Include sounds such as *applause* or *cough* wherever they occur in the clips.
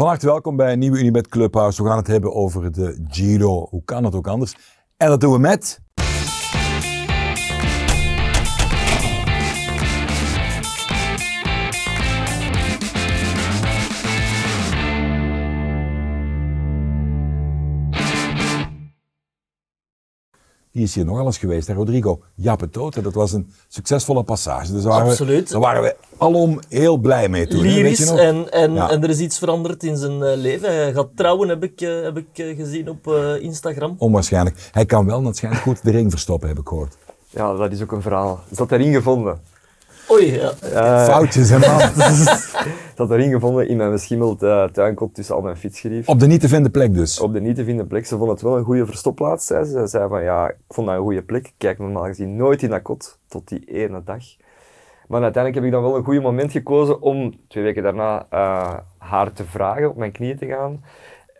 Van harte welkom bij een nieuwe Unibet Clubhouse. We gaan het hebben over de Giro. Hoe kan het ook anders? En dat doen we met... Die is hier nog eens geweest, hè, Rodrigo Jappe Toten. Dat was een succesvolle passage. Dus daar waren Absoluut. We, daar waren we alom heel blij mee toen. hè, weet je Lyrisch nog? en, en, Ja. en er is iets veranderd in zijn eh, leven. Hij gaat trouwen, heb ik, eh, heb ik eh, gezien op eh, Instagram. Onwaarschijnlijk. Hij kan wel, dat schijnt goed, de ring verstoppen, heb ik gehoord. Ja, dat is ook een verhaal. Is dat erin gevonden? Oei, ja. Eh, Foutjes, hè man. *laughs* dat erin gevonden in mijn beschimmeld eh, tuinkot tussen al mijn fietsgerief. Op de niet te vinden plek dus. Op de niet te vinden plek. Ze vonden het wel een goede verstopplaats. Zei ze. Ze zei van ja, ik vond dat een goede plek. Ik kijk normaal gezien nooit in dat kot, tot die ene dag. Maar uiteindelijk heb ik dan wel een goed moment gekozen om twee weken daarna eh, haar te vragen op mijn knieën te gaan.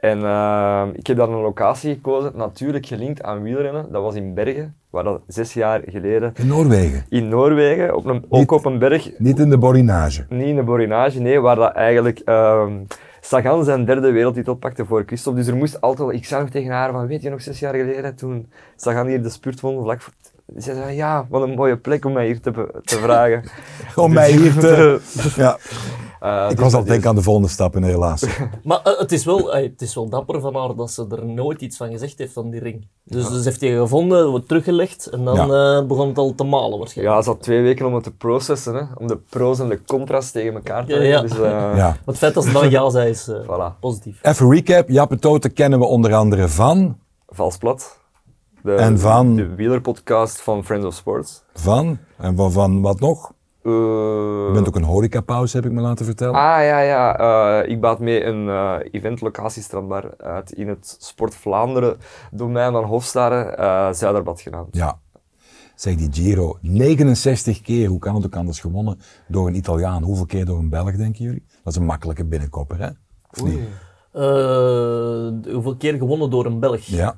En eh, ik heb dan een locatie gekozen, natuurlijk gelinkt aan wielrennen. Dat was in Bergen, waar dat zes jaar geleden In Noorwegen. in Noorwegen, op een, ook op een berg, Niet in de Borinage. niet in de Borinage, nee, waar dat eigenlijk ehm, Sagan zijn derde wereldtitel pakte voor Christophe. Dus er moest altijd wel, ik zei nog tegen haar van, weet je nog zes jaar geleden, toen Sagan hier de spurt won, vlak voor... Ze zei, ja, wat een mooie plek om mij hier te, te vragen. *laughs* Om mij hier te... *laughs* Ja, Eh, ik dus was al is- aan de volgende stappen, helaas. *laughs* Maar eh, het, is wel, eh, het is wel dapper van haar dat ze er nooit iets van gezegd heeft van die ring. Dus, dus heeft hij gevonden, wordt teruggelegd en dan eh, begon het al te malen waarschijnlijk. Ja, ze had twee weken om het te processen, hè, om de pro's en de contra's tegen elkaar te leggen. ja. Dus, *laughs* eh, Ja. Maar het feit dat ze dan ja zei is Voilà. positief. Even recap. Jappe Toten kennen we onder andere van... Vals plat. De, En van? De wielerpodcast van Friends of Sports. Van... En van, van wat nog? Eh, Je bent ook een horecapauze, heb ik me laten vertellen. Ah ja, ja. eh, ik baat mee een eh eventlocatie strandbar uit in het Sport Vlaanderen domein van Hofstade, eh Zuiderbad genaamd. Ja. Zeg, die Giro, 69 keer, hoe kan het ook anders, gewonnen door een Italiaan. Hoeveel keer door een Belg, denken jullie? Dat is een makkelijke binnenkopper, hè? Of niet? Hoeveel keer gewonnen door een Belg? Ja.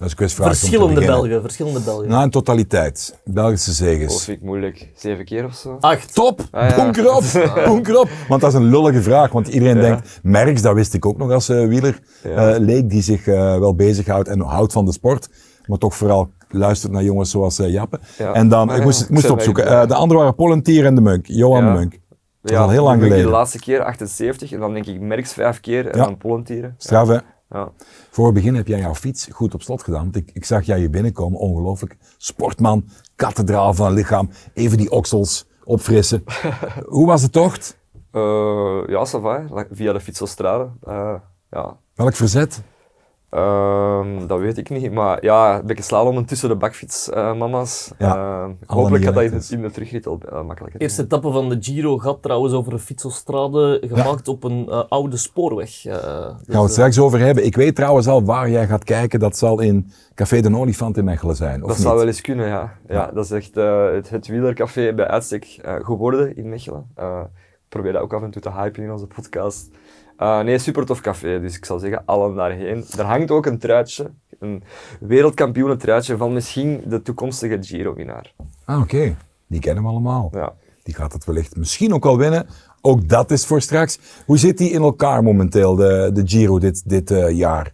Dat is een Verschillende. Belgen, verschillende Belgen. Nou, in totaliteit. Belgische Dat zegens. vind ik moeilijk. Zeven keer of zo? Acht. Top! Ah, ja. Bunker op! Bunker op! Want dat is een lullige vraag, want iedereen denkt, Merks, dat wist ik ook nog als eh, wieler, Ja. eh, leek die zich eh, wel bezighoudt en houdt van de sport, maar toch vooral luistert naar jongens zoals eh, Jappe. Ja. En dan, Maar ik ja, moest, ik moest opzoeken, Eh, de andere waren Pollentier en de Munk, Johan Ja. de Munk. Dat is al heel lang geleden. De laatste keer 78 en dan denk ik Merks vijf keer en Ja. dan Pollentieren. Straf, hè? Ja. Voor het begin heb jij jouw fiets goed op slot gedaan. Want ik, ik zag jij hier binnenkomen, ongelooflijk. Sportman, kathedraal van lichaam. Even die oksels opfrissen. *laughs* Hoe was de tocht? Eh, ja, ça va, via de Fietsostrade. Eh ja, Welk verzet? Ehm, dat weet ik niet, maar ja, een beetje slalommen tussen de bakfietsmama's. Ja, Ehm, hopelijk gaat dat in, in de terugrit al eh, makkelijker. Eerste etappe van de Giro gaat trouwens over een fietsostrade gemaakt op een eh, oude spoorweg. eh, dus, Gaan we het eh, straks over hebben. Ik weet trouwens al waar jij gaat kijken. Dat zal in Café de Olifant in Mechelen zijn, of Dat niet? zou wel eens kunnen, ja. ja. Ja. dat is echt eh, het, het wielercafé bij uitstek eh, geworden in Mechelen. Eh, ik probeer dat ook af en toe te hypen in onze podcast. Eh, nee, super tof café, dus ik zou zeggen, allen daarheen. Er hangt ook een truitje, een wereldkampioenen truitje van misschien de toekomstige Giro-winnaar. Ah, oké. Die kennen we allemaal. Ja. Die gaat het wellicht misschien ook wel winnen. Ook dat is voor straks. Hoe zit die in elkaar momenteel, de, de Giro, dit, dit eh, jaar?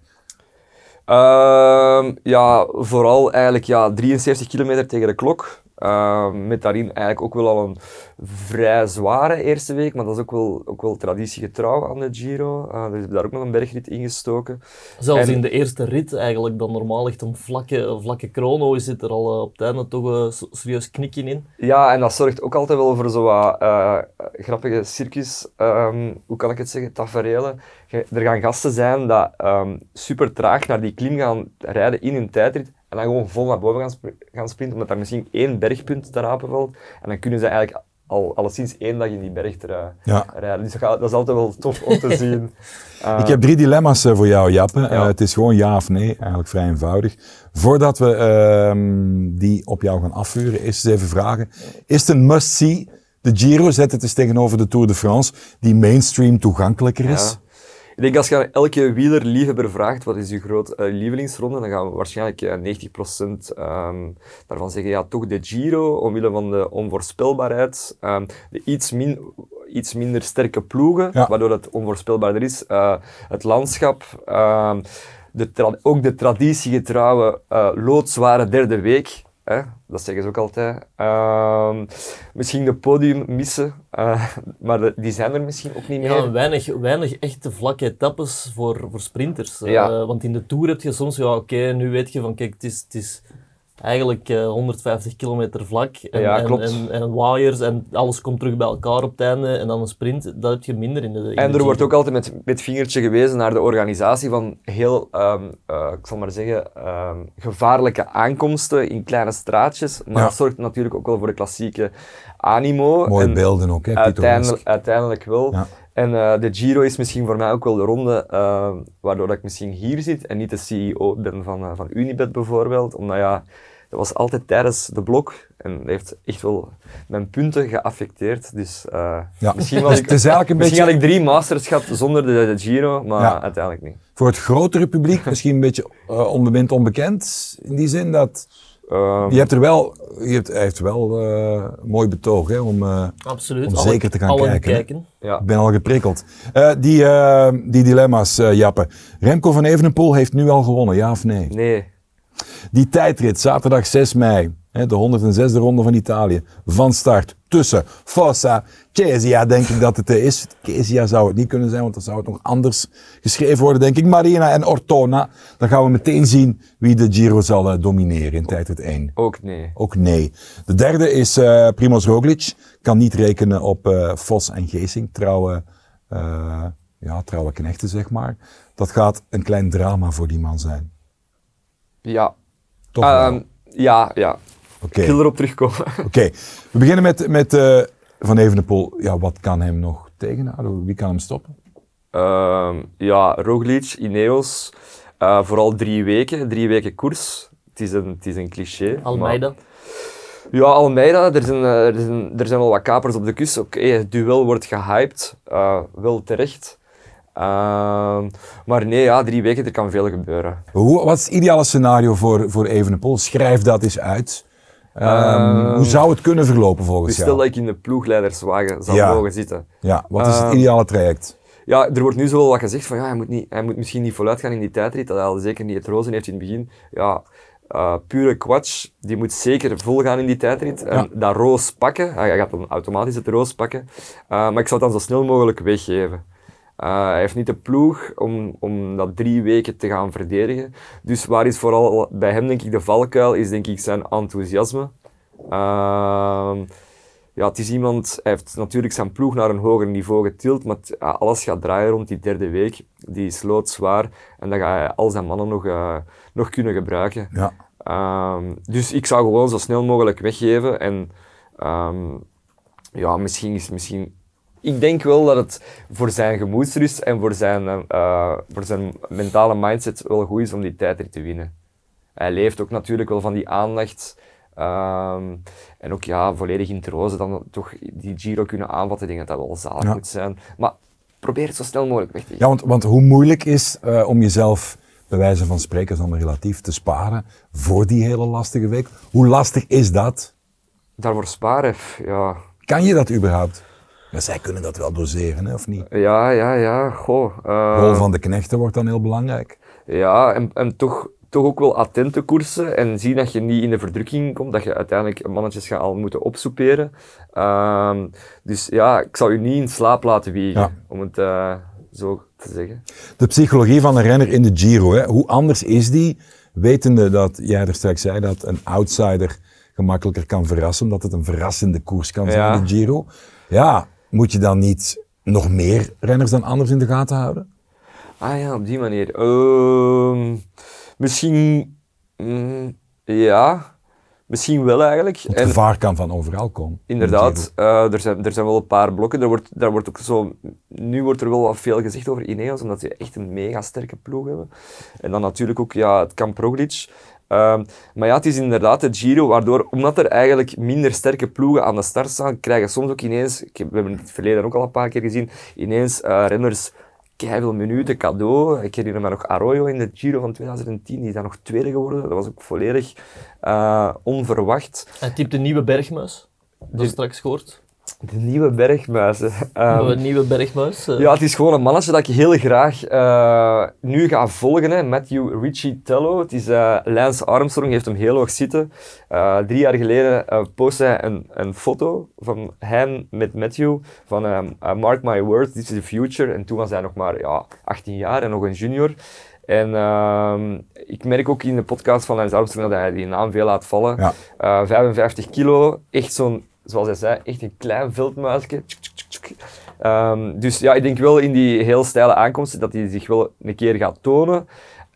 Ehm, ja, vooral eigenlijk ja, 73 kilometer tegen de klok. Ehm, met daarin eigenlijk ook wel al een vrij zware eerste week, maar dat is ook wel, ook wel traditiegetrouw aan de Giro. Eh, dus hebben daar ook nog een bergrit ingestoken. Zelfs En- in de eerste rit eigenlijk, dan normaal echt een vlakke, een vlakke chrono, zit er al eh, op het einde toch een s- serieus knikje in. Ja, en dat zorgt ook altijd wel voor zo'n eh grappige circus, ehm, hoe kan ik het zeggen, tafereelen. Er gaan gasten zijn dat ehm, super traag naar die klim gaan rijden in hun tijdrit en dan gewoon vol naar boven gaan, gaan sprinten, omdat daar misschien één bergpunt te rapen valt. En dan kunnen ze eigenlijk al alleszins één dag in die berg te Ja. rijden. Dus dat, gaat- dat is altijd wel tof om te *laughs* zien. Eh, Ik heb drie dilemma's eh, voor jou, Jappe. Eh, het is gewoon ja of nee, eigenlijk vrij eenvoudig. Voordat we ehm, die op jou gaan afvuren, eerst eens even vragen. Is het een must-see? De Giro zet het eens tegenover de Tour de France, die mainstream toegankelijker is. Ja. Ik denk als je aan elke wielerliefhebber vraagt wat is je groot eh, lievelingsronde, dan gaan we waarschijnlijk eh, 90% ehm, daarvan zeggen ja, toch de Giro, omwille van de onvoorspelbaarheid. Ehm, de iets min, iets minder sterke ploegen, Ja. waardoor het onvoorspelbaarder is. Eh, het landschap, ehm, de ook de traditiegetrouwe eh, loodzware derde week. Hè? Dat zeggen ze ook altijd. Ehm, misschien de podium missen, eh, maar de- die zijn er misschien ook niet meer. Ja, weinig, weinig echte vlakke etappes voor, voor sprinters. Eh, want in de Tour heb je soms, ja oké, nu weet je van kijk, het is, het is eigenlijk eh, 150 kilometer vlak. En, Ja, en, klopt. En, en waaiers en alles komt terug bij elkaar op het einde. En dan een sprint, dat heb je minder in de in En de er wordt ook altijd met, met het vingertje gewezen naar de organisatie van heel, ehm, eh, ik zal maar zeggen, ehm, gevaarlijke aankomsten in kleine straatjes. Maar Ja. dat zorgt natuurlijk ook wel voor de klassieke animo. Mooie En beelden ook, hè, Uiteindelijk, uiteindelijk wel. Ja. En eh, de Giro is misschien voor mij ook wel de ronde eh, waardoor dat ik misschien hier zit en niet de CEO ben van, eh, van Unibet bijvoorbeeld. Omdat ja, dat was altijd tijdens de blok en dat heeft echt wel mijn punten geaffecteerd. Dus Ja. misschien, was Dus ik, een misschien beetje had ik drie masters gehad zonder de, de Giro, maar Ja. uiteindelijk niet. voor het grotere publiek misschien een beetje onbemind, onbekend. In die zin dat Ehm, je hebt er wel, je hebt, hij heeft wel eh, een mooi betoog hè, om. eh, Absoluut. om zeker te gaan alle kijken, ja. Ik ben al geprikkeld. Eh, die, die dilemma's, Jappe. Remco van Evenepoel heeft nu al gewonnen, ja of nee? Nee. Die tijdrit, zaterdag 6 mei, de 106e ronde van Italië, van start tussen Fossa, Cesia, denk ik dat het eh, is. Cesia zou het niet kunnen zijn, want dan zou het nog anders geschreven worden, denk ik. Marina en Ortona. Dan gaan we meteen zien wie de Giro zal eh, domineren in tijdrit 1. Ook nee. Ook nee. De derde is eh Primoz Roglic. Kan niet rekenen op eh Vos en Geesing. Trouwe, ja, trouwe knechten, zeg maar. Dat gaat een klein drama voor die man zijn. Ja. Toch. Ehm, ja, ja. Oké. Ik wil erop terugkomen. Oké, we beginnen met, met eh, Van Evenepoel. Ja, wat kan hem nog tegenhouden? Wie kan hem stoppen? Ehm, ja, Roglic, Ineos, eh, vooral drie weken, drie weken koers. Het is een, het is een cliché. Almeida. maar- ja, Almeida, er zijn, eh, er, zijn, er zijn wel wat kapers op de kust. Oké, het duel wordt gehyped, eh, wel terecht. Ehm, maar nee, ja, drie weken, er kan veel gebeuren. Hoe, wat is het ideale scenario voor, voor Evenepoel? Schrijf dat eens uit. Ehm, hoe zou het kunnen verlopen volgens Dus jou? stel dat ik in de ploegleiderswagen zou Ja. mogen zitten. Ja, wat is het Ehm, ideale traject? Ja, er wordt nu zo wel wat gezegd van ja, hij moet, niet, hij moet misschien niet voluit gaan in die tijdrit. Dat hij al zeker niet het rozen heeft in het begin. Ja, eh, pure kwatsch. Die moet zeker vol gaan in die tijdrit. En Ja. dat roos pakken. Hij gaat dan automatisch het roos pakken. Eh, maar ik zou het dan zo snel mogelijk weggeven. Eh, hij heeft niet de ploeg om, om dat drie weken te gaan verdedigen. Dus waar is vooral bij hem denk ik de valkuil, is denk ik zijn enthousiasme. Ehm, ja, het is iemand, hij heeft natuurlijk zijn ploeg naar een hoger niveau getild, maar alles gaat draaien rond die derde week. Die is loodzwaar en dan ga hij al zijn mannen nog, eh, nog kunnen gebruiken. Ja. Ehm, dus ik zou gewoon zo snel mogelijk weggeven en ehm, ja, misschien is misschien... Ik denk wel dat het voor zijn gemoedsrust en voor zijn, eh, eh, voor zijn mentale mindset wel goed is om die tijdrit te winnen. Hij leeft ook natuurlijk wel van die aandacht. ehm, en ook ja, volledig in het roze dan toch die Giro kunnen aanvatten. Ik denk dat dat wel zalig Ja. moet zijn. Maar probeer het zo snel mogelijk weg te geven. Ja, want, want hoe moeilijk is eh, om jezelf, bij wijze van spreken, dan relatief te sparen voor die hele lastige week? Hoe lastig is dat? Daarvoor sparen, ja. Kan je dat überhaupt? Ja, zij kunnen dat wel doseren, hè, of niet? Ja, ja, ja, goh. De eh, rol van de knechten wordt dan heel belangrijk. Ja, en, en toch, toch ook wel attente koersen en zien dat je niet in de verdrukking komt, dat je uiteindelijk mannetjes gaat al moeten opsoeperen. Ehm, dus ja, ik zou je niet in slaap laten wiegen, Ja. om het eh, zo te zeggen. De psychologie van een renner in de Giro, hè? hoe anders is die? Wetende dat jij er straks zei dat een outsider gemakkelijker kan verrassen, omdat het een verrassende koers kan zijn, Ja. de Giro. Ja, moet je dan niet nog meer renners dan anders in de gaten houden? Ah ja, op die manier. Ehm, misschien, mm, ja, misschien wel eigenlijk. Het En- gevaar kan van overal komen. in de Inderdaad, eh, er, zijn, er zijn wel een paar blokken. Er wordt, daar wordt ook zo, nu wordt er wel wat veel gezegd over Ineos, omdat ze echt een mega sterke ploeg hebben. En dan natuurlijk ook ja, het Camp Roglic. Ehm, maar ja, het is inderdaad de Giro, waardoor, omdat er eigenlijk minder sterke ploegen aan de start staan, krijgen soms ook ineens, ik heb, we hebben het in het verleden ook al een paar keer gezien, ineens eh, renners keiveel minuten cadeau. Ik herinner me nog Arroyo in de Giro van 2010, die is dan nog tweede geworden. Dat was ook volledig eh, onverwacht. Hij typt een nieuwe bergmuis. Dat Die- straks gehoord. De nieuwe bergmuizen. Ehm, Een nieuwe bergmuis. eh. ja, het is gewoon een mannetje dat ik heel graag eh, nu ga volgen. Hè. Matthew Ricciello. Het is eh, Lance Armstrong, heeft hem heel hoog zitten. Eh, drie jaar geleden eh postte hij een, een foto van hem met Matthew van ehm, eh, Mark My Words, this is the future. En toen was hij nog maar ja, 18 jaar en nog een junior. En ehm, ik merk ook in de podcast van Lance Armstrong dat hij die naam veel laat vallen. Ja. Eh, 55 kilo, echt zo'n, zoals hij zei, echt een klein veldmuisje. Ehm, dus ja, ik denk wel in die heel steile aankomsten dat hij zich wel een keer gaat tonen.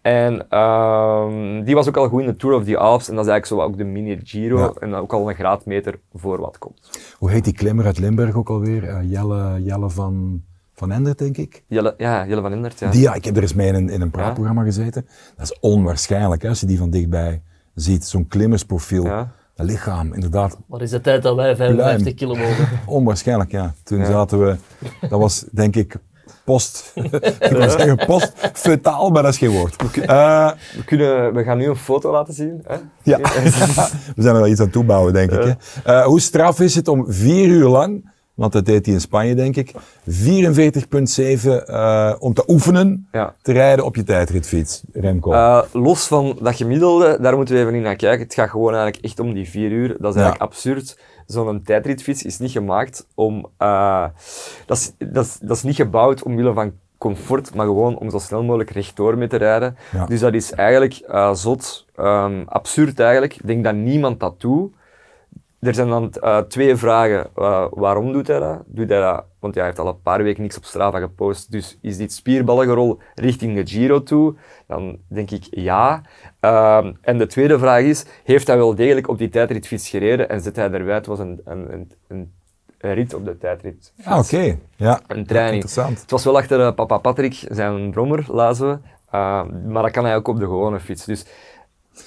En ehm, die was ook al goed in de Tour of the Alps en dat is eigenlijk zo ook de mini Giro Ja. en ook al een graadmeter voor wat komt. Hoe heet die klimmer uit Limburg ook alweer? Eh, Jelle, Jelle van, van Endert, denk ik. Jelle, ja, Jelle van Endert, ja. Die, ja, ik heb er eens mee in een, in een praatprogramma gezeten. Dat is onwaarschijnlijk hè, als je die van dichtbij ziet. Zo'n klimmersprofiel. Ja. Lichaam, inderdaad. Maar is het tijd dat wij 55 Pluim. kilo mogen? *laughs* Onwaarschijnlijk, ja. Toen Ja. zaten we, dat was denk ik post, *laughs* ik wil zeggen post fetaal, maar dat is geen woord. Eh, We, kunnen, we gaan nu een foto laten zien. Hè? ja, *laughs* we zijn er wel iets aan toebouwen, denk ik. Hè. Eh, hoe straf is het om vier uur lang, want dat deed hij in Spanje, denk ik, 44,7 eh, om te oefenen Ja. te rijden op je tijdritfiets, Remco? Eh, los van dat gemiddelde, daar moeten we even niet naar kijken. Het gaat gewoon eigenlijk echt om die vier uur. Dat is eigenlijk Ja. absurd. Zo'n tijdritfiets is niet gemaakt om... eh, dat, is, dat, is, dat is niet gebouwd omwille van comfort, maar gewoon om zo snel mogelijk rechtdoor mee te rijden. Ja. Dus dat is eigenlijk zot, ehm, absurd eigenlijk. Ik denk dat niemand dat doet. Er zijn dan eh, twee vragen. Eh, waarom doet hij dat? Doet hij dat? Want ja, hij heeft al een paar weken niks op Strava gepost. Dus is dit spierballengerol richting de Giro toe? Dan denk ik ja. Ehm, en de tweede vraag is, heeft hij wel degelijk op die tijdritfiets gereden? En zit hij erbij? Het was een, een, een, een, rit op de tijdrit. ah, oké. Ja, Een training. interessant. Het was wel achter eh, papa Patrick, zijn brommer, lazen we. Eh, maar dat kan hij ook op de gewone fiets. Dus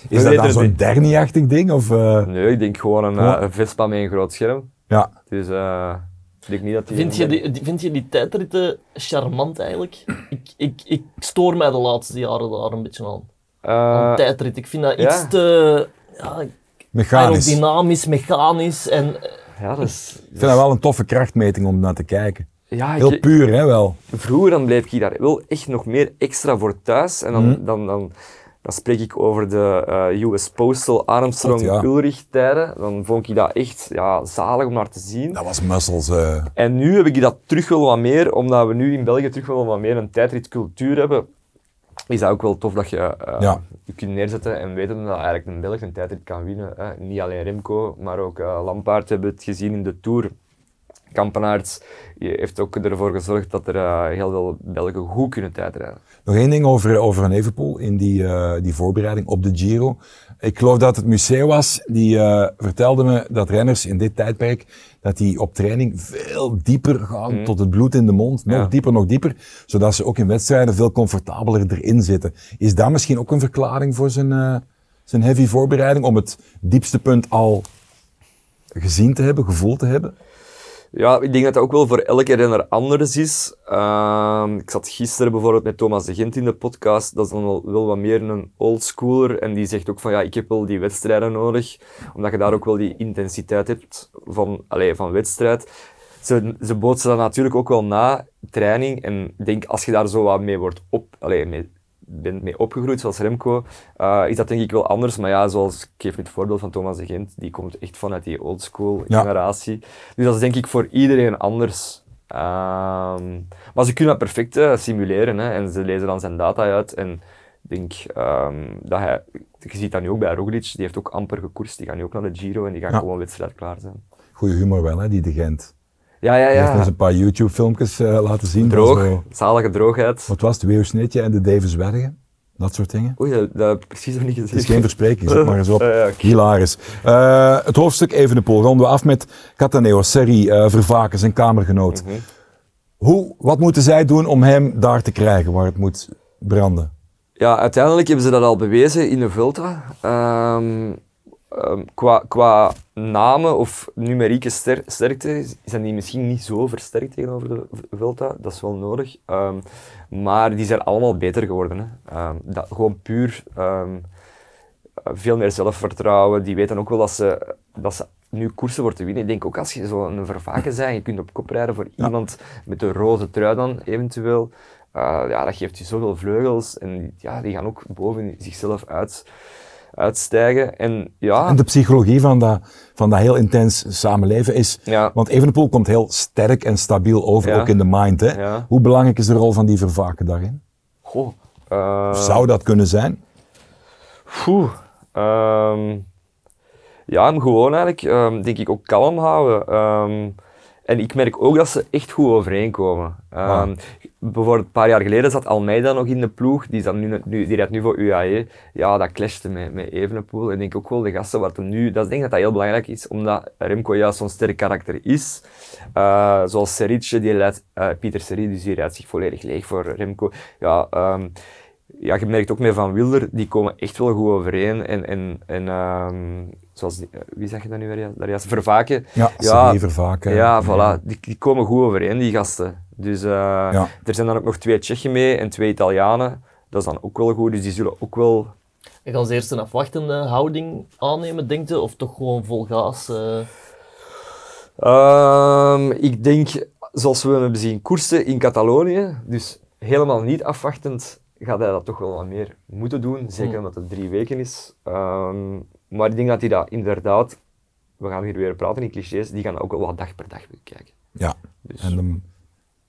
Is dat dan zo'n. Dernie-achtig ding? Of, eh, Nee, ik denk gewoon een, Ja. eh, een Vespa met een groot scherm. ja. Dus eh, ik denk niet dat die... Vind je, die, die- vind je die tijdritten charmant eigenlijk? Ik, ik, ik stoor mij de laatste jaren daar een beetje aan. aan tijdrit. Ik vind dat ja. iets te ja, Mechanisch. Ik aerodynamisch, mechanisch. En, ja, dat is... vind dat wel een toffe krachtmeting om naar te kijken. Ja, Heel ik, puur, hè, wel. vroeger dan bleef ik daar wel echt nog meer extra voor thuis. En dan, Mhm. dan, dan, dan spreek ik over de eh, US Postal Armstrong God, ja. Ulrich tijden. Dan vond ik dat echt ja, zalig om naar te zien. Dat was muscles. eh. En nu heb ik dat terug wel wat meer, omdat we nu in België terug wel wat meer een tijdritcultuur hebben. Is dat ook wel tof dat je eh, Ja. je kunt neerzetten en weten dat eigenlijk een Belg een tijdrit kan winnen. Hè. Niet alleen Remco, maar ook Lampaard hebben het gezien in de Tour. Kampenaerts heeft ook ervoor gezorgd dat er eh, heel veel Belgen goed kunnen tijdrijden. Nog één ding over, over Van Evenpoel in die, eh, die voorbereiding op de Giro. Ik geloof dat het museum was, die eh, vertelde me dat renners in dit tijdperk, dat die op training veel dieper gaan, tot het bloed in de mond, nog Ja. dieper, nog dieper, zodat ze ook in wedstrijden veel comfortabeler erin zitten. Is dat misschien ook een verklaring voor zijn, zijn heavy voorbereiding, om het diepste punt al gezien te hebben, gevoeld te hebben? Ja, ik denk dat dat ook wel voor elke renner anders is. Ehm, ik zat gisteren bijvoorbeeld met Thomas de Gent in de podcast. Dat is dan wel, wel wat meer een oldschooler. En die zegt ook van ja, ik heb wel die wedstrijden nodig. Omdat je daar ook wel die intensiteit hebt van, allee, van wedstrijd. Ze, ze dat natuurlijk ook wel na training. En ik denk als je daar zo wat mee wordt op, allee, mee, bent mee opgegroeid, zoals Remco, eh, is dat denk ik wel anders. Maar ja, zoals ik geef het voorbeeld van Thomas de Gent, die komt echt vanuit die oldschool Ja. generatie. Dus dat is denk ik voor iedereen anders. Ehm, maar ze kunnen dat perfect eh, simuleren hè, en ze lezen dan zijn data uit. En ik denk ehm, dat hij, je ziet dat nu ook bij Roglic, die heeft ook amper gekoerst, die gaat nu ook naar de Giro en die gaan Ja. gewoon wedstrijd klaar zijn. Goeie humor wel, hè, die de Gent. Ja, ja, Hij heeft ja. ons een paar YouTube-filmpjes eh, laten zien. Droog, zo- zalige droogheid. wat was het, Weeuwsnitje en de Davis Bergen? Dat soort dingen. Oei, dat, dat heb ik precies nog niet gezien. Het is geen verspreking, zet maar eens op. *laughs* Ja, ja, oké. Hilarisch. Eh, het hoofdstuk Evenepoel ronden we af met Cataneo, Serri, eh Vervaken, zijn kamergenoot. Mhm. Hoe, wat moeten zij doen om hem daar te krijgen, waar het moet branden? Ja, uiteindelijk hebben ze dat al bewezen in de Vuelta. Ehm, ehm, qua, qua namen of numerieke ster- sterkte zijn die misschien niet zo versterkt tegenover de Vuelta. Dat is wel nodig. Ehm, maar die zijn allemaal beter geworden. Hè. Ehm, dat, gewoon puur veel meer zelfvertrouwen. Die weten ook wel dat ze, dat ze nu koersen wordt te winnen. Ik denk ook als je zo een vervaken bent, je kunt op kop rijden voor iemand met de roze trui dan eventueel. Uh, ja, dat geeft je zoveel vleugels en ja, die gaan ook boven zichzelf uit, uitstijgen. En, ja. en de psychologie van dat, van dat heel intens samenleven is... Ja. Want Evenepoel komt heel sterk en stabiel over, Ja. ook in de mind. Hè? Hoe belangrijk is de rol van die vervaken daarin? Goh, eh, zou dat kunnen zijn? Poeh. ehm, ja, hem gewoon eigenlijk, ehm, denk ik, ook kalm houden. Ehm, en ik merk ook dat ze echt goed overeenkomen. Ehm, Ah. Bijvoorbeeld een paar jaar geleden zat Almeida nog in de ploeg, die, zat nu, nu, die rijdt nu voor UAE. Ja, dat clashte met, met Evenepoel. En ik denk ook wel de gasten wat hem nu... Dat, ik denk dat dat heel belangrijk is, omdat Remco juist zo'n sterk karakter is. Eh, zoals Seric, die rijdt, eh, Pieter Seric, dus die rijdt zich volledig leeg voor Remco. Ja, ehm, ja, je merkt ook met Van Wilder, die komen echt wel goed overeen. En, en, en ehm, zoals die, eh, wie zeg je dat nu weer? Daar juist? Vervaken. Ja, Sergej Vervaken. Ja, voilà. Die, die komen goed overeen, die gasten. Dus eh, er zijn dan ook nog twee Tsjechen mee en twee Italianen. Dat is dan ook wel goed, dus die zullen ook wel... En gaan ze eerst een afwachtende houding aannemen, denkt u? Of toch gewoon vol gas? eh? Ehm, ik denk, zoals we hem hebben zien koersen in Catalonië, dus helemaal niet afwachtend, gaat hij dat toch wel wat meer moeten doen. Zeker Hmm. omdat het drie weken is. Ehm, maar ik denk dat hij dat inderdaad, we gaan hier weer praten in clichés, die gaan ook wel wat dag per dag bekijken. Ja. Dus- En de,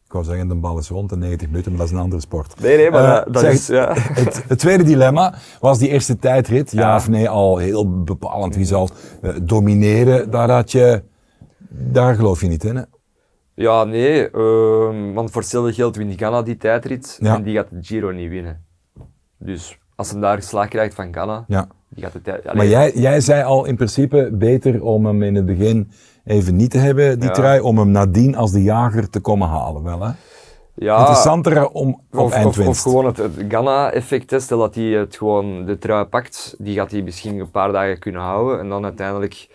ik wou zeggen, de bal is rond in 90 minuten, maar dat is een andere sport. Nee, nee, maar Eh, dat, dat zeg, is... Ja. *laughs* Het, het tweede dilemma was die eerste tijdrit. Ja, Ja. of nee, al heel bepalend. Wie zal eh, domineren? Daar, had je, daar geloof je niet in. Hè? Ja, nee, ehm, want voor hetzelfde geld wint Ghana die tijdrit Ja. en die gaat de Giro niet winnen. Dus als hij daar slag krijgt van Ghana, Ja. die gaat de tijd... Maar jij, jij zei al in principe beter om hem in het begin even niet te hebben, die Ja. trui, om hem nadien als de jager te komen halen. Wel, hè? ja, Interessanter om op Of, of, eindwinst. of gewoon het, het Ghana-effect, hè. stel dat hij het gewoon de trui pakt, die gaat hij misschien een paar dagen kunnen houden en dan uiteindelijk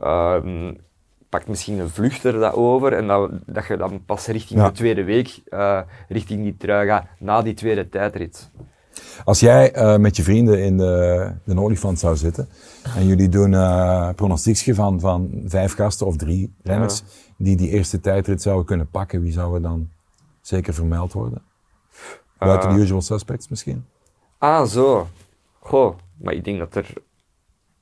ehm, pakt misschien een vluchter dat over en dat, dat je dan pas richting Ja. de tweede week, eh, richting die trui gaat, na die tweede tijdrit. Als jij eh, met je vrienden in de, de olifant zou zitten en jullie doen pronostiekje van, van vijf gasten of drie renners die die eerste tijdrit zouden kunnen pakken, wie zou er dan zeker vermeld worden? Buiten de usual suspects misschien? Ah, zo. Goh, maar ik denk dat er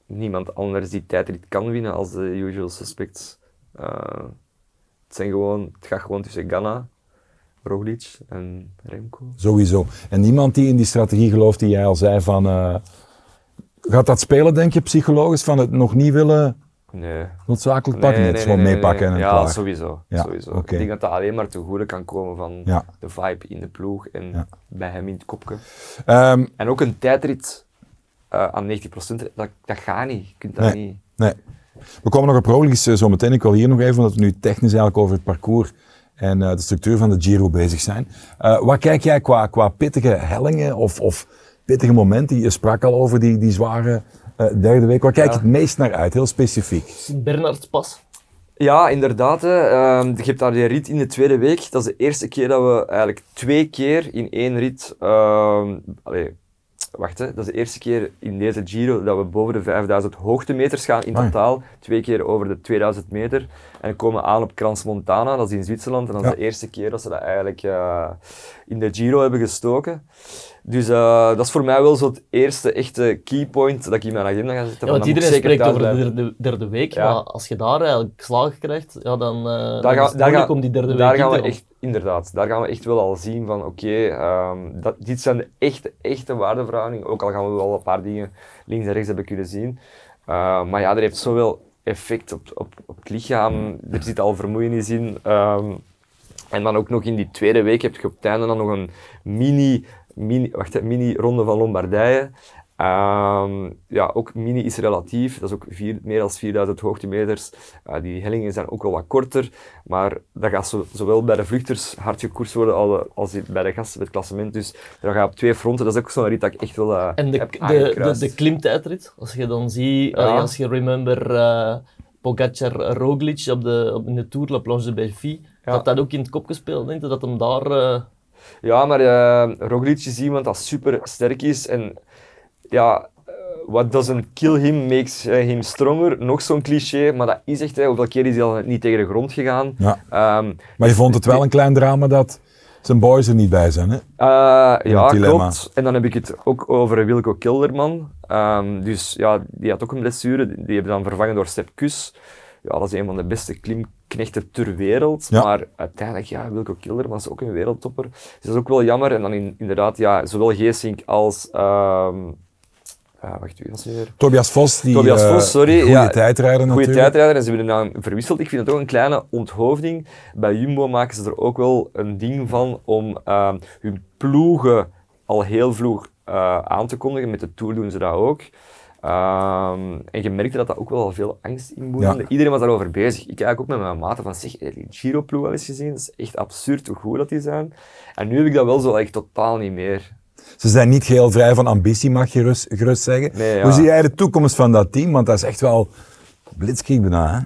niemand anders die tijdrit kan winnen als de usual suspects. Eh, het, zijn gewoon, het gaat gewoon tussen Ghana, Roglic en Remco. Sowieso. En niemand die in die strategie gelooft die jij al zei van... eh, gaat dat spelen, denk je, psychologisch? Van het nog niet willen Nee. noodzakelijk pakken? Nee, niet, nee, gewoon meepakken en Ja, klaar. sowieso. Ja, sowieso. oké. Ik denk dat dat alleen maar ten goede kan komen van Ja. de vibe in de ploeg en Ja. bij hem in het kopje. Ehm, En ook een tijdrit eh, aan 90%, dat, dat gaat niet. Je kunt dat Nee. niet. Nee. We komen nog op Roglic eh, zo meteen. Ik wil hier nog even, omdat we nu technisch eigenlijk over het parcours en eh, de structuur van de Giro bezig zijn. Eh, wat kijk jij qua, qua pittige hellingen of, of pittige momenten? Je sprak al over die, die zware eh, derde week. Waar kijk je Ja. het meest naar uit, heel specifiek? Bernardspas. Ja, inderdaad. Hè. Ehm, je hebt daar die rit in de tweede week. Dat is de eerste keer dat we eigenlijk twee keer in één rit... ehm, allee, wacht, hè. dat is de eerste keer in deze Giro dat we boven de 5000 hoogtemeters gaan in totaal. Twee keer over de 2000 meter. En komen aan op Crans Montana, dat is in Zwitserland. En dat is Ja. de eerste keer dat ze dat eigenlijk eh, in de Giro hebben gestoken. Dus eh, dat is voor mij wel zo het eerste echte keypoint dat ik in mijn agenda ga zetten. Ja, want iedereen spreekt over de derde, derde week, Ja. maar als je daar eigenlijk slagen krijgt, ja, dan, dan daar is gaan, daar gaan, om die derde daar week gaan in we echt, inderdaad, daar gaan we echt wel al zien van oké, ehm, dit zijn de echte, echte waardeverhoudingen. Ook al gaan we wel een paar dingen links en rechts hebben kunnen zien. Uh, maar ja, er heeft zoveel effect op, op, op het lichaam. Er zit al vermoeienis in. ehm, en dan ook nog in die tweede week heb je op het einde dan nog een mini, mini, wacht, mini ronde van Lombardije. Ehm, ja, ook mini is relatief. Dat is ook vier, meer dan 4000 hoogtemeters. Eh, die hellingen zijn ook wel wat korter. Maar dat gaat zo, zowel bij de vluchters hard gekoerst worden als, als bij de gasten met het klassement. Dus dat gaat op twee fronten. Dat is ook zo'n rit dat ik echt wel eh, En de, heb de, de, klimtijdrit, als je dan ziet, Ja. eh, als je remember uh, Pogacar Roglic op de, op, in de Tour La Planche de Belfi, Ja. dat dat ook in het kop gespeeld, denk je, dat hem daar... Ja, maar Roglic is iemand dat super sterk is. En ja, eh, what doesn't kill him makes eh, him stronger. Nog zo'n cliché, maar dat is echt, hè, hoeveel keer is hij al niet tegen de grond gegaan. Ja. Ehm, Maar je vond het wel een klein drama dat zijn boys er niet bij zijn, hè? Eh, ja, klopt. En dan heb ik het ook over Wilco Kilderman. Ehm, dus ja, die had ook een blessure. Die hebben dan vervangen door Sepp Kuss. Ja, dat is een van de beste klimknechten ter wereld. Ja. Maar uiteindelijk, ja, Wilco Kilderman is ook een wereldtopper. Dus dat is ook wel jammer. En dan in- inderdaad, ja, zowel Geesink als... ehm ah, wacht, wie was het weer? Tobias Vos, die Tobias eh, Vos, sorry. goede ja, tijdrijder Goede natuurlijk. tijdrijder en ze hebben naam verwisseld. Ik vind het ook een kleine onthoofding. Bij Jumbo maken ze er ook wel een ding van om ehm, hun ploegen al heel vroeg eh, aan te kondigen. Met de Tour doen ze dat ook. Ehm, en je merkte dat dat ook wel al veel angst inboezemde. Ja. Iedereen was daarover bezig. Ik kijk ook met mijn maten van, zeg, heb je die Giro-ploeg al eens gezien? Dat is echt absurd hoe goed dat die zijn. En nu heb ik dat wel zo echt totaal niet meer. Ze zijn niet geheel vrij van ambitie, mag je gerust, gerust zeggen. Nee, ja. Hoe zie jij de toekomst van dat team? Want dat is echt wel blitzkrieg bijna, hè?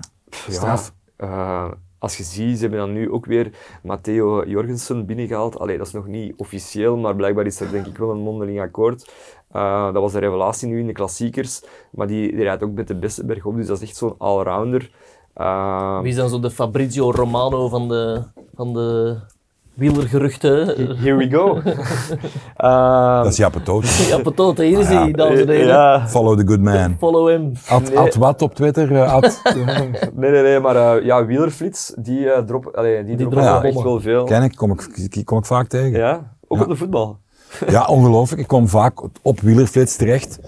Straf. Ja, eh, als je ziet, ze hebben dan nu ook weer Matteo Jorgensen binnengehaald. Allee, dat is nog niet officieel, maar blijkbaar is er denk ik wel een mondeling akkoord. Eh, dat was de revelatie nu in de klassiekers, maar die, die rijdt ook met de beste bergop, dus dat is echt zo'n allrounder. Eh, Wie is dan zo de Fabrizio Romano van de, van de wielergeruchten? here we go. *laughs* Eh, Dat is Jappe Toot. *laughs* Ja, patot, hier is hij, dames en heren. ja, Follow the good man. Follow him. Ad, Nee. ad wat op Twitter? eh, ad, *laughs* nee, nee, nee, maar eh, ja, wielerflits, die, eh drop, allee, die, droppen droppen echt wel veel. ken ik, kom ik, kom ik vaak tegen. Ja, Ja, ook op de voetbal. ongelooflijk. Ik kom vaak op wielerflits terecht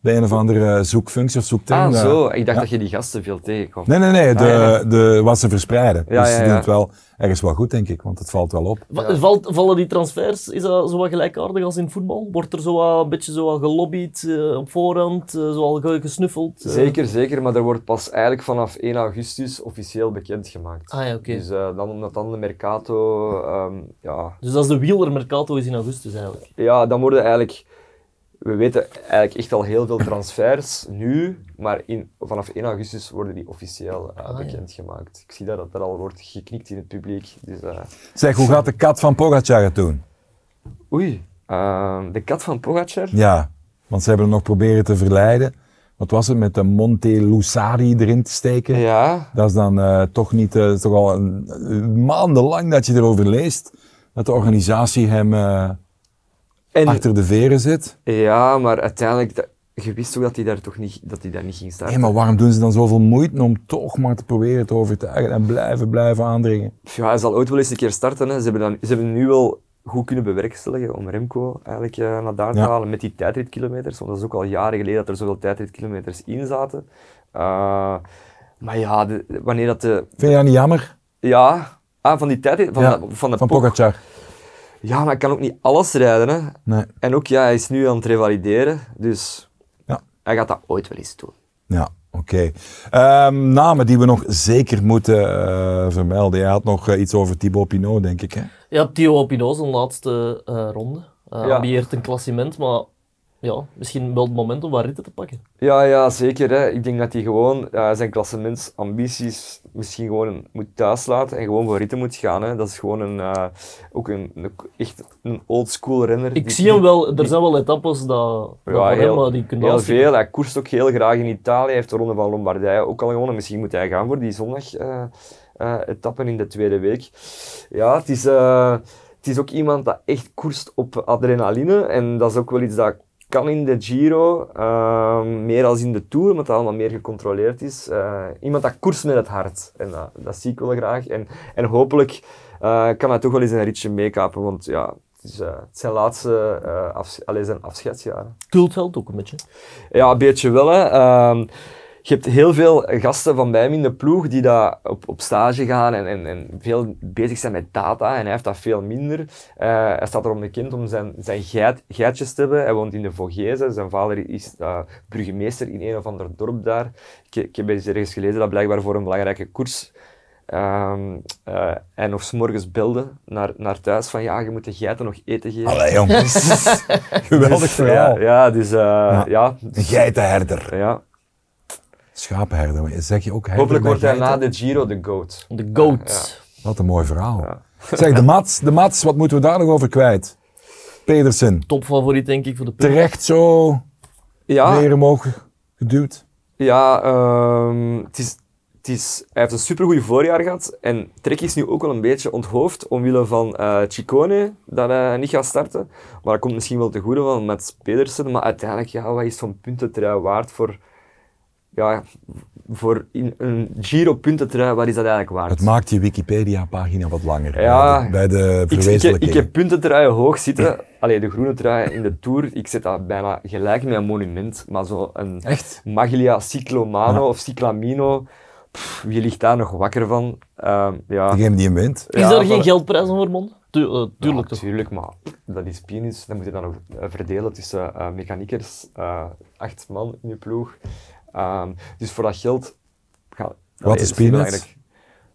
bij een of andere zoekfunctie of zoekterm. Ah, Eh, zo. Ik dacht ja. dat je die gasten veel tegenkwam. Nee, nee, nee. De, Ah, ja. de, wat ze verspreiden. Ja, dus ze ja. doen het wel ergens wel goed, denk ik. Want het valt wel op. Va- Valt, vallen die transfers, is dat zo wat gelijkaardig als in voetbal? Wordt er zo wat, een beetje zo wat gelobbyd eh, op voorhand, eh, zo al gesnuffeld? Zeker, zeker, maar er wordt pas eigenlijk vanaf 1 augustus officieel bekendgemaakt. Ah ja, oké. Dus eh, dan, omdat dan de Mercato, ehm, ja, Dus dat is de wielermercato is in augustus eigenlijk. ja, dan worden eigenlijk, we weten eigenlijk echt al heel veel transfers nu, maar in, vanaf 1 augustus worden die officieel eh, Ah, ja. bekendgemaakt. Ik zie dat, dat er al wordt geknikt in het publiek. Dus, eh, Zeg, hoe gaat de kat van Pogacar het doen? oei, ehm, de kat van Pogacar? Ja, want ze hebben hem nog proberen te verleiden. Wat was het, met de Monte Lusari erin te steken? Ja, Dat is dan eh, toch niet, eh, toch al een, een maandenlang dat je erover leest, dat de organisatie hem eh, en, achter de veren zit. ja maar uiteindelijk, dat- je wist toch dat hij daar toch niet, dat hij daar niet ging starten? Maar waarom doen ze dan zoveel moeite om toch maar te proberen te overtuigen en blijven, blijven aandringen? Ja, hij zal ooit wel eens een keer starten. Hè. Ze, hebben dan, ze hebben nu wel goed kunnen bewerkstelligen om Remco eigenlijk eh, naar daar te Ja. halen met die tijdritkilometers. Want dat is ook al jaren geleden dat er zoveel tijdritkilometers in zaten. Eh, maar ja, de- wanneer dat de... Vind je dat niet jammer? Ja, ah, van die tijdrit... Van, Ja, de, van de Van Pog. Pogacar? Ja, maar hij kan ook niet alles rijden. Hè. Nee. En ook, ja, hij is nu aan het revalideren. Dus Ja. hij gaat dat ooit wel eens doen. Ja, oké. Ehm, namen die we nog zeker moeten eh, vermelden. Je had nog eh, iets over Thibaut Pinot, denk ik. Hè? Ja, Theo Pinot zijn laatste eh, ronde. Uh, Ja. Ambieert een klassement, maar ja, misschien wel het moment om wat ritten te pakken. Ja, ja, zeker. Hè. Ik denk dat hij gewoon eh, zijn klassementsambities misschien gewoon moet thuislaten en gewoon voor ritten moet gaan. Hè. Dat is gewoon een, eh, ook een, een- echt een oldschool renner. Ik die- zie hem wel, er zijn wel etappes dat, Ja, voor hem, heel, maar die kunnen heel afschieten. veel. Hij koerst ook heel graag in Italië. Hij heeft de Ronde van Lombardije ook al gewonnen. Misschien moet hij gaan voor die zondag eh eh, etappen in de tweede week. Ja, het is, eh, het is ook iemand dat echt koerst op adrenaline. En dat is ook wel iets dat kan in de Giro, eh, meer als in de Tour, omdat dat allemaal meer gecontroleerd is. Eh, iemand dat koerst met het hart. En dat, dat zie ik wel graag. En, en hopelijk eh, kan hij toch wel eens een ritje meekapen, want ja, het is eh, het zijn laatste afs allee, zijn afscheidsjaren. Cultveld ook een beetje. Ja, een beetje wel. Hè. Je hebt heel veel gasten van bij hem in de ploeg die daar op, op stage gaan en, en, en veel bezig zijn met data. En hij heeft dat veel minder. Eh, hij staat erom bekend om zijn, zijn geit, geitjes te hebben. Hij woont in de Vogezen. Zijn vader is uh, burgemeester in een of ander dorp daar. Ik, ik heb eens ergens gelezen dat blijkbaar voor een belangrijke koers Um, uh, en nog s'morgens belde naar, naar thuis van ja, je moet de geiten nog eten geven. Allee jongens, *laughs* geweldig dus, verhaal. Ja, ja dus uh, ja. ja. Geitenherder. Ja. Schapenherder, zeg je ook herder Hopelijk wordt hij na de Giro de GOAT. De GOAT. Wat een mooi verhaal. Ja. Zeg, de Mats, de Mats, wat moeten we daar nog over kwijt? Pedersen, Topfavoriet denk ik voor de ploeg. terecht zo Ja, meer omhoog geduwd? Ja, ehm, het is, het is, hij heeft een supergoed voorjaar gehad. En Trek is nu ook wel een beetje onthoofd omwille van eh Ciccone, dat hij niet gaat starten. Maar dat komt misschien wel te goede van met Pedersen. Maar uiteindelijk, ja, wat is zo'n puntentrui waard voor, ja, voor in een Giro-puntentrui, wat is dat eigenlijk waard? Het maakt je Wikipedia-pagina wat langer. Ja, bij de, bij de Ik, ik, verwezenlijking. ik heb puntentruien hoog zitten. Allee, de groene trui in de Tour, ik zet dat bijna gelijk met een monument. Maar zo een Echt? Maglia Cyclomano Ja. of Cyclamino, pff, wie ligt daar nog wakker van? Ehm, ja, Degene die hem wint. Is Ja, er geen geldprijs aan verbonden? Tu eh, tuurlijk toch? Tuurlijk, maar dat is penis. Dan moet je dan nog eh, verdelen tussen eh mechaniekers, eh, acht man in je ploeg. Ehm, dus voor dat geld... Ga, Wat is peanuts?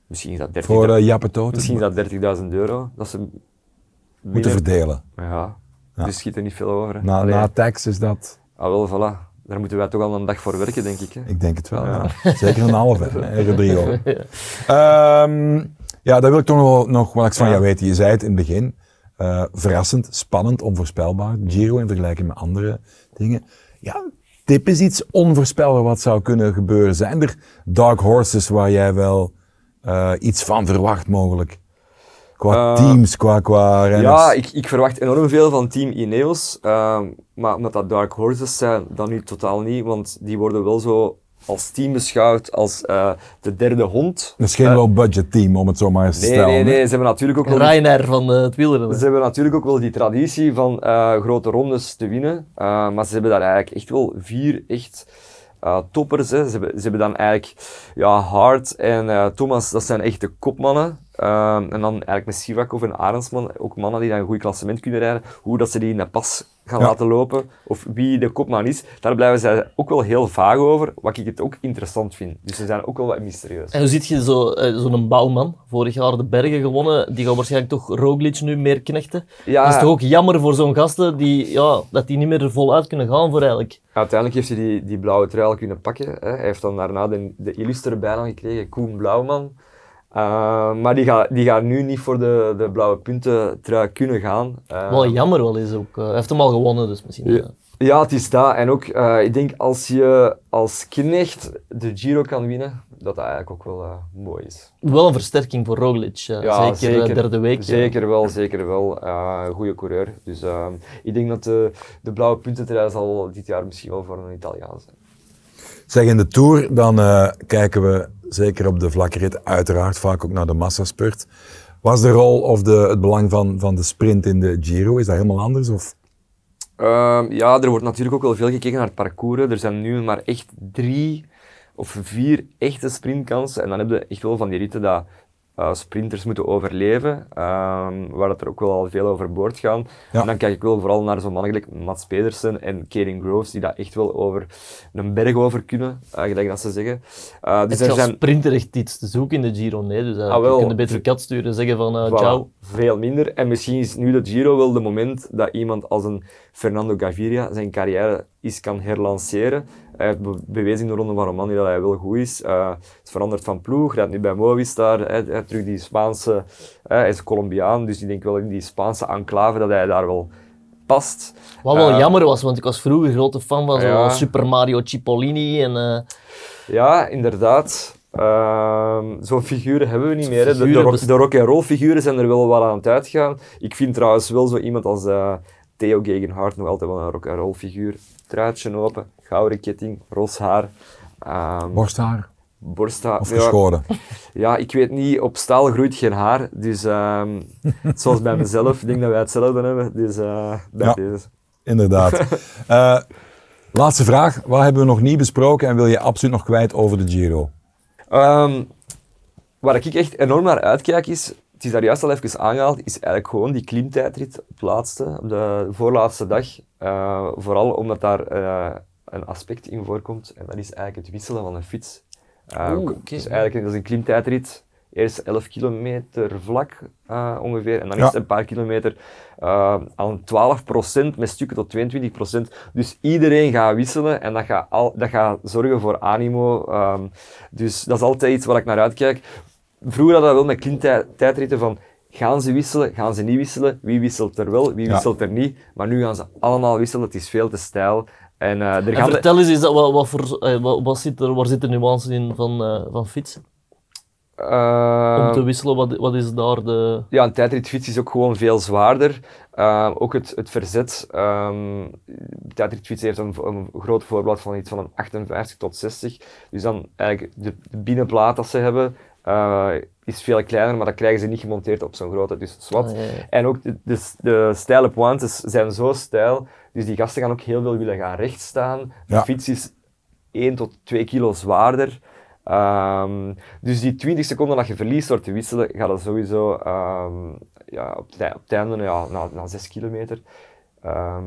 Misschien is dat 30.000 Voor uh, Jappe misschien is dat 30.000 euro. Dat ze Moeten binnen- verdelen. Ja, Ja. dus schiet er niet veel over. hè. Na, Allee, na tax is dat, Ah, wel, voilà. Daar moeten wij toch al een dag voor werken, denk ik. Hè. ik denk het wel. Ja. Ja. Zeker een halve, *laughs* Rodrigo. Ehm, ja, daar wil ik toch nog, wel- nog wat van Ja. jou weten. Je zei het in het begin. eh, verrassend, spannend, onvoorspelbaar. Giro in vergelijking met andere dingen. Ja, tip is iets onvoorspelbaar wat zou kunnen gebeuren. Zijn er dark horses waar jij wel eh, iets van verwacht mogelijk? Qua Eh, teams, qua, qua renners? Ja, ik, ik verwacht enorm veel van team Ineos. ehm, maar omdat dat Dark Horses zijn, dan nu totaal niet. Want die worden wel zo als team beschouwd als eh, de derde hond. Dat is geen Eh, low-budget team, om het zo maar eens te Nee, stellen. nee, nee. Ze hebben natuurlijk ook wel... Ryanair van eh, het wielrennen. Ze hebben natuurlijk ook wel die traditie van eh, grote rondes te winnen. Eh, maar ze hebben daar eigenlijk echt wel vier echt eh, toppers. Hè. Ze, hebben, ze hebben dan eigenlijk ja, Hart en eh, Thomas, dat zijn echt de kopmannen. Eh, en dan eigenlijk met Sivakov en Arendsman, ook mannen die dan een goed klassement kunnen rijden. Hoe dat ze die in de pas gaan Ja. laten lopen, of wie de kopman is, daar blijven zij ook wel heel vaag over, wat ik het ook interessant vind. Dus ze zijn ook wel wat mysterieus. En hoe ziet je zo, eh, zo'n bouwman, vorig jaar de bergen gewonnen, die gaat waarschijnlijk toch Roglic nu meer knechten. Ja. Dat is toch ook jammer voor zo'n gasten die, ja, dat die niet meer voluit kunnen gaan voor eigenlijk. Uiteindelijk heeft hij die, die blauwe trui al kunnen pakken. Hè. Hij heeft dan daarna de, de illustere bijnaam gekregen, Koen Blauwman. Uh, maar die gaat, die gaat nu niet voor de, de blauwe punten trui kunnen gaan. Uh, Wel jammer wel is ook. eh, hij heeft hem al gewonnen, dus misschien. Ja. eh. Ja, het is dat. En ook, uh, ik denk als je als knecht de Giro kan winnen, dat dat eigenlijk ook wel mooi is. Wel een versterking voor Roglic, eh, Ja, zeker, eh, derde week. ja. Zeker wel, zeker wel. Goede coureur. Dus uh, ik denk dat de, de blauwe puntentrui zal dit jaar misschien wel voor een Italiaan zijn. Zeg, in de Tour, dan uh, kijken we zeker op de vlakke rit, uiteraard vaak ook naar de massaspurt. Was de rol of de, het belang van, van de sprint in de Giro, is dat helemaal anders? Of? Uh, ja, er wordt natuurlijk ook wel veel gekeken naar het parcours. Er zijn nu maar echt drie of vier echte sprintkansen. En dan heb je echt wel van die ritten dat uh, sprinters moeten overleven, um, waar dat er ook wel al veel over boord gaan. Ja. En dan kijk ik wel vooral naar zo'n mannen gelijk Mats Pedersen en Kering Groves, die dat echt wel over een berg over kunnen, uh, gelijk dat ze zeggen. Uh, dus er zijn sprinter echt iets te zoeken in de Giro, nee. Dus ah, wel, je kunt beter kat sturen zeggen van voilà, ciao. Veel minder. En misschien is nu de Giro wel de moment dat iemand als een Fernando Gaviria zijn carrière is kan herlanceren. Hij heeft be bewezen in de Ronde van Romandie dat hij wel goed is. Uh, is veranderd van ploeg, rijdt nu bij Movistar. Hij, hij terug die Spaanse... Uh, hij is Colombiaan, dus ik denk wel in die Spaanse enclave dat hij daar wel past. Wat wel uh, jammer was, want ik was vroeger grote fan van ja. Super Mario Cipollini. En, uh... Ja, inderdaad. Uh, Zo'n figuren hebben we niet meer. De, de, de, de rock-and-roll figuren zijn er wel wat aan het uitgaan. Ik vind trouwens wel zo iemand als uh, Theo Gegenhardt nog altijd wel een rock-and-roll figuur. Truitje open, gouden ketting, roze haar. Um, borsthaar? Borsthaar. Of geschoren? Ja, *laughs* ja, ik weet niet, op staal groeit geen haar. Dus um, *laughs* zoals bij mezelf, ik denk dat wij hetzelfde hebben. Dus uh, bij ja, deze. Inderdaad. uh, *laughs* laatste vraag. Wat hebben we nog niet besproken en wil je absoluut nog kwijt over de Giro? Um, waar ik echt enorm naar uitkijk is, is daar juist al even aangehaald, is eigenlijk gewoon die klimtijdrit op, laatste, op de voorlaatste dag. Uh, vooral omdat daar uh, een aspect in voorkomt en dat is eigenlijk het wisselen van een fiets. Uh, Oeh, okay. Dus eigenlijk dat is een klimtijdrit. Eerst 11 kilometer vlak uh, ongeveer en dan Ja. is het een paar kilometer uh, aan 12% met stukken tot 22%. Dus iedereen gaat wisselen en dat gaat, al, dat gaat zorgen voor animo. Um, dus dat is altijd iets waar ik naar uitkijk. Vroeger hadden we wel met klimtijdritten van gaan ze wisselen, gaan ze niet wisselen, wie wisselt er wel, wie Ja. wisselt er niet. Maar nu gaan ze allemaal wisselen, het is veel te stijl. En, eh, er En gaan vertel eens, is dat, wat, wat voor, eh, wat, wat zit er, waar zitten nuances in van, eh, van fietsen? eh, Om te wisselen, wat, wat is daar de... Ja, een tijdritfiets is ook gewoon veel zwaarder. Ehm, ook het, het verzet. Um, de tijdritfiets heeft een, een groot voorblad van iets van een 58 tot 60. Dus dan eigenlijk de, de binnenplaat dat ze hebben uh, is veel kleiner, maar dat krijgen ze niet gemonteerd op zo'n grote. Dus zwart. Ah, ja, ja. En ook de, de, de steile pointes zijn zo stijl, dus die gasten gaan ook heel veel willen gaan recht staan. De Ja. fiets is 1 tot 2 kilo zwaarder. Ehm, dus die 20 seconden dat je verliest door te wisselen, gaat dat sowieso ehm, ja, op, het, ei- op het einde, ja, na, na 6 kilometer, ehm,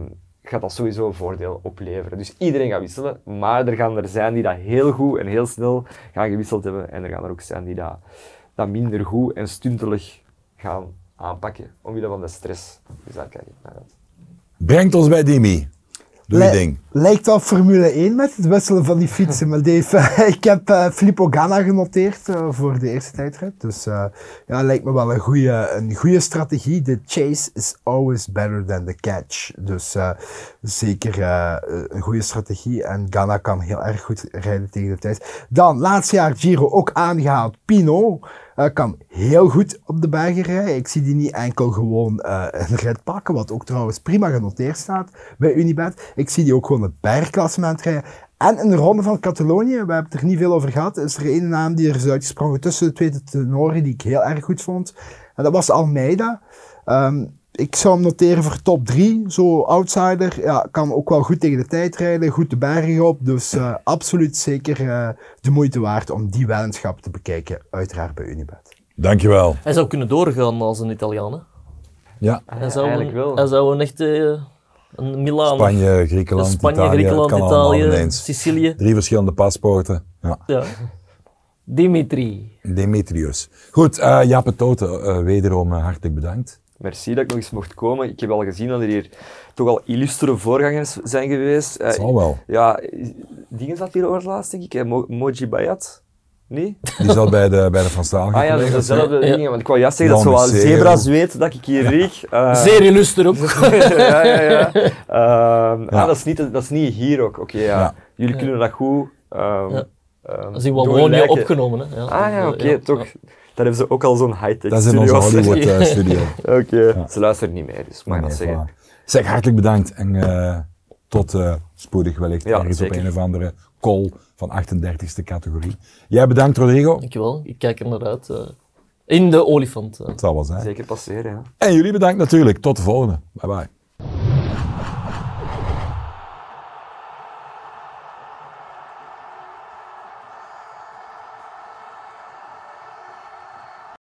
gaat dat sowieso een voordeel opleveren. Dus iedereen gaat wisselen, maar er gaan er zijn die dat heel goed en heel snel gaan gewisseld hebben. En er gaan er ook zijn die dat, dat minder goed en stuntelig gaan aanpakken, omwille van de stress. Dus daar kijk ik naar uit. Brengt ons bij Dimi. Doe je Lij- ding. Lijkt wel Formule 1 met het wisselen van die fietsen. Maar Dave, *laughs* ik heb eh Filippo Ganna genoteerd eh, voor de eerste tijdrit. Dus eh, ja, lijkt me wel een goede een goede strategie. The chase is always better than the catch. Dus zeker een goede strategie. En Ganna kan heel erg goed rijden tegen de tijd. Dan, laatste jaar Giro ook aangehaald. Pino eh, kan heel goed op de bergen rijden. Ik zie die niet enkel gewoon eh, een rit pakken, wat ook trouwens prima genoteerd staat bij Unibet. Ik zie die ook gewoon een bergklassement rijden. En in de ronde van Catalonië, we hebben het er niet veel over gehad, is er één naam die er is uitgesprongen tussen de twee tenoren die ik heel erg goed vond. En dat was Almeida. Ehm, ik zou hem noteren voor top 3, zo outsider. Ja, kan ook wel goed tegen de tijd rijden, goed de bergen op. Dus eh, absoluut zeker eh, de moeite waard om die weddenschap te bekijken, uiteraard bij Unibet. Dankjewel. Hij zou kunnen doorgaan als een Italiaan. Hè? Ja, Hij zou Eigenlijk een, wel. Hij zou een echte een Milaan. Spanje, Griekenland, Spanje, Italië, Griekenland, Italië. Sicilië. Drie verschillende paspoorten. Ja. Ja. Dimitri. Demetrius. Goed, eh Jaap Toten, eh, wederom eh, hartelijk bedankt. Merci dat ik nog eens mocht komen. Ik heb al gezien dat er hier toch al illustere voorgangers zijn geweest. Eh, Zal wel. Ja, dingen zat hier over laatst, denk ik. Mo Moji Bayat? Nee? Die zat bij de, bij de Van Staal. Ah ja, dat is dezelfde Ja. dingen. Want ik wou juist zeggen dat zo Jan wat Museo. zebrazweet dat ik hier riek. Eh, Zeer illuster ook. *laughs* ja, ja, ja. *laughs* Ehm, Ja. Ah, dat, is niet, dat is niet hier ook. Oké, ja. Ja. Jullie kunnen dat goed. ehm Ja. ehm, Dat is in Wallonië opgenomen. Hè. Ja. Ah ja, oké, Ja. toch. Daar hebben ze ook al zo'n high-tech Dat is in onze studio. Hollywood eh, *laughs* studio. Oké, ze luisteren niet meer, dus mag Nee, dat zeggen. voilà. Zeg, hartelijk bedankt en eh, tot eh, spoedig wellicht Ja, ergens zeker. op een of andere call van 38e categorie. Jij bedankt Rodrigo. Dankjewel, ik kijk er naar uit. eh. in de olifant. Het zal wel zijn. Zeker passeren, ja. En jullie bedankt natuurlijk. Tot de volgende. Bye bye.